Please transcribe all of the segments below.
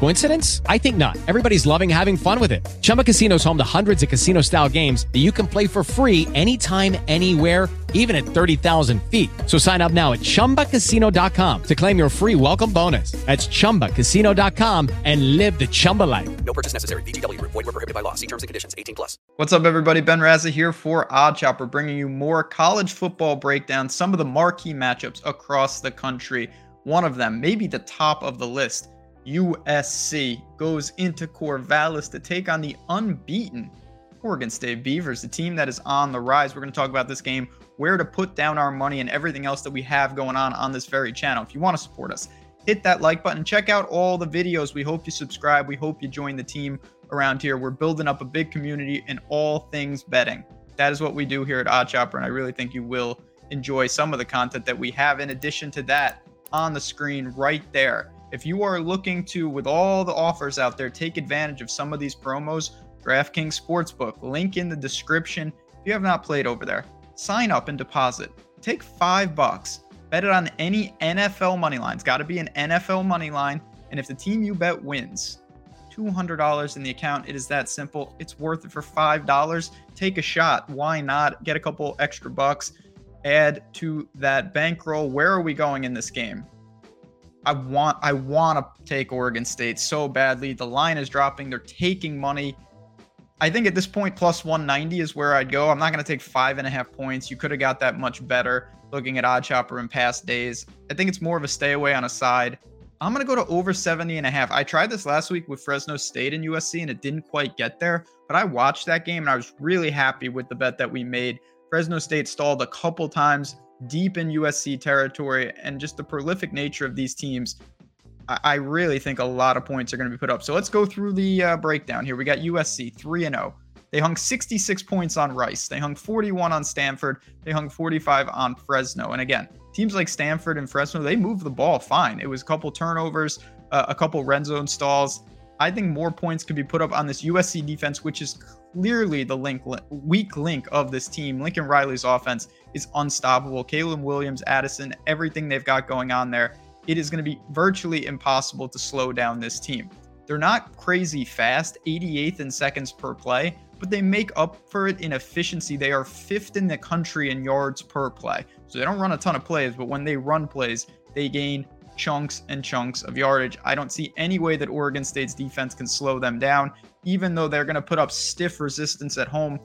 Coincidence? I think not. Everybody's loving having fun with it. Chumba Casino is home to hundreds of casino style games that you can play for free anytime, anywhere, even at 30,000 feet. So sign up now at chumbacasino.com to claim your free welcome bonus. That's chumbacasino.com and live the Chumba life. No purchase necessary. VGW Group. Void were prohibited by law. See terms and conditions. 18 plus. What's up, everybody? Ben Razza here for OddsShopper, bringing you more college football breakdown, some of the marquee matchups across the country. One of them, maybe the top of the list, USC goes into Corvallis to take on the unbeaten Oregon State Beavers, the team that is on the rise. We're going to talk about this game, where to put down our money, and everything else that we have going on on this very channel. If you want to support us, hit that like button. Check out all the videos. We hope you subscribe. We hope you join the team around here. We're building up a big community in all things betting. That is what we do here at OddsShopper, and I really think you will enjoy some of the content that we have in addition to that on the screen right there. If you are looking to, with all the offers out there, take advantage of some of these promos, DraftKings Sportsbook, link in the description. If you have not played over there, sign up and deposit. Take five bucks, bet it on any NFL money line. It's got to be an NFL money line. And if the team you bet wins, $200 in the account. It is that simple. It's worth it for $5. Take a shot. Why not? Get a couple extra bucks. Add to that bankroll. Where are we going in this game? I want I want to take Oregon State so badly. The line is dropping. They're taking money. I think at this point, plus 190 is where I'd go. I'm not going to take five and a half points. You could have got that much better looking at OddsShopper in past days. I think it's more of a stay away on a side. I'm going to go to over 70 and a half. I tried this last week with Fresno State and USC, and it didn't quite get there. But I watched that game and I was really happy with the bet that we made. Fresno State stalled a couple times deep in USC territory, and just the prolific nature of these teams, I, really think a lot of points are going to be put up. So let's go through the uh, breakdown here. We got USC 3 and 0. They hung 66 points on Rice. They hung 41 on Stanford. They hung 45 on Fresno. And again, teams like Stanford and Fresno, they move the ball fine. It was a couple turnovers, uh, a couple red zone stalls. I think more points could be put up on this USC defense, which is clearly the link weak link of this team. Lincoln Riley's offense is unstoppable. Caleb Williams, Addison, everything they've got going on there, it is going to be virtually impossible to slow down this team. They're not crazy fast, 88th in seconds per play, but they make up for it in efficiency. They are fifth in the country in yards per play. So they don't run a ton of plays, but when they run plays, they gain chunks and chunks of yardage. I don't see any way that Oregon State's defense can slow them down, even though they're going to put up stiff resistance at home.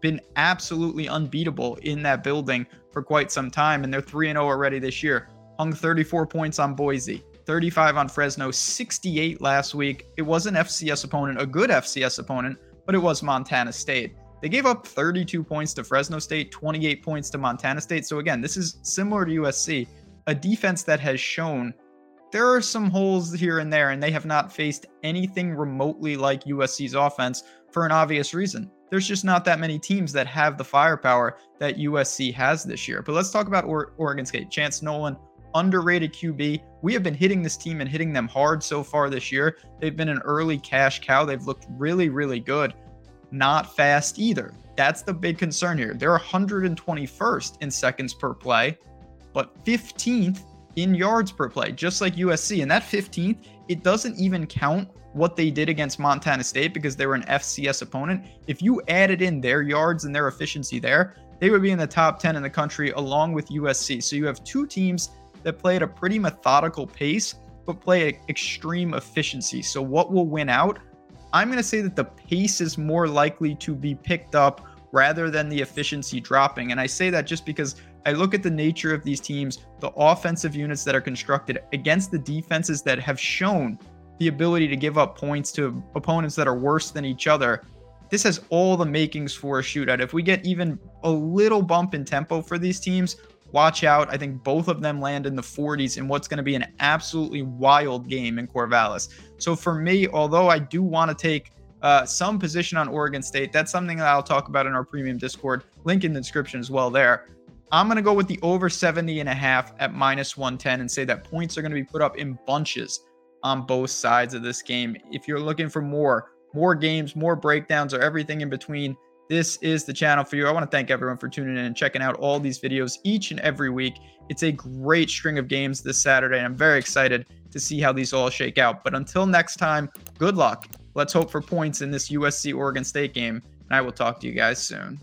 Been absolutely unbeatable in that building for quite some time, and they're 3 0 already this year. Hung 34 points on Boise, 35 on Fresno, 68 last week. It was an FCS opponent, a good FCS opponent, but it was Montana State. They gave up 32 points to Fresno State, 28 points to Montana State. So, again, this is similar to USC, a defense that has shown there are some holes here and there, and they have not faced anything remotely like USC's offense for an obvious reason. There's just not that many teams that have the firepower that USC has this year. But let's talk about or- Oregon State. Chance Nolan, underrated QB. We have been hitting this team and hitting them hard so far this year. They've been an early cash cow. They've looked really, really good. Not fast either. That's the big concern here. They're 121st in seconds per play, but 15th in yards per play, just like USC. And that 15th, it doesn't even count what they did against Montana State because they were an FCS opponent. If you added in their yards and their efficiency there, they would be in the top 10 in the country along with USC. So you have two teams that play at a pretty methodical pace, but play at extreme efficiency. So what will win out? I'm going to say that the pace is more likely to be picked up rather than the efficiency dropping. And I say that just because I look at the nature of these teams, the offensive units that are constructed against the defenses that have shown the ability to give up points to opponents that are worse than each other. this has all the makings for a shootout. If we get even a little bump in tempo for these teams, watch out. I think both of them land in the 40s in what's going to be an absolutely wild game in Corvallis. So for me, although I do want to take uh, some position on Oregon State, that's something that I'll talk about in our premium Discord. Link in the description as well there. I'm going to go with the over 70 and a half at minus 110 and say that points are going to be put up in bunches on both sides of this game. If you're looking for more, more games, more breakdowns, or everything in between, this is the channel for you. I want to thank everyone for tuning in and checking out all these videos each and every week. It's a great string of games this Saturday, and I'm very excited to see how these all shake out. But until next time, good luck. Let's hope for points in this USC Oregon State game, and I will talk to you guys soon.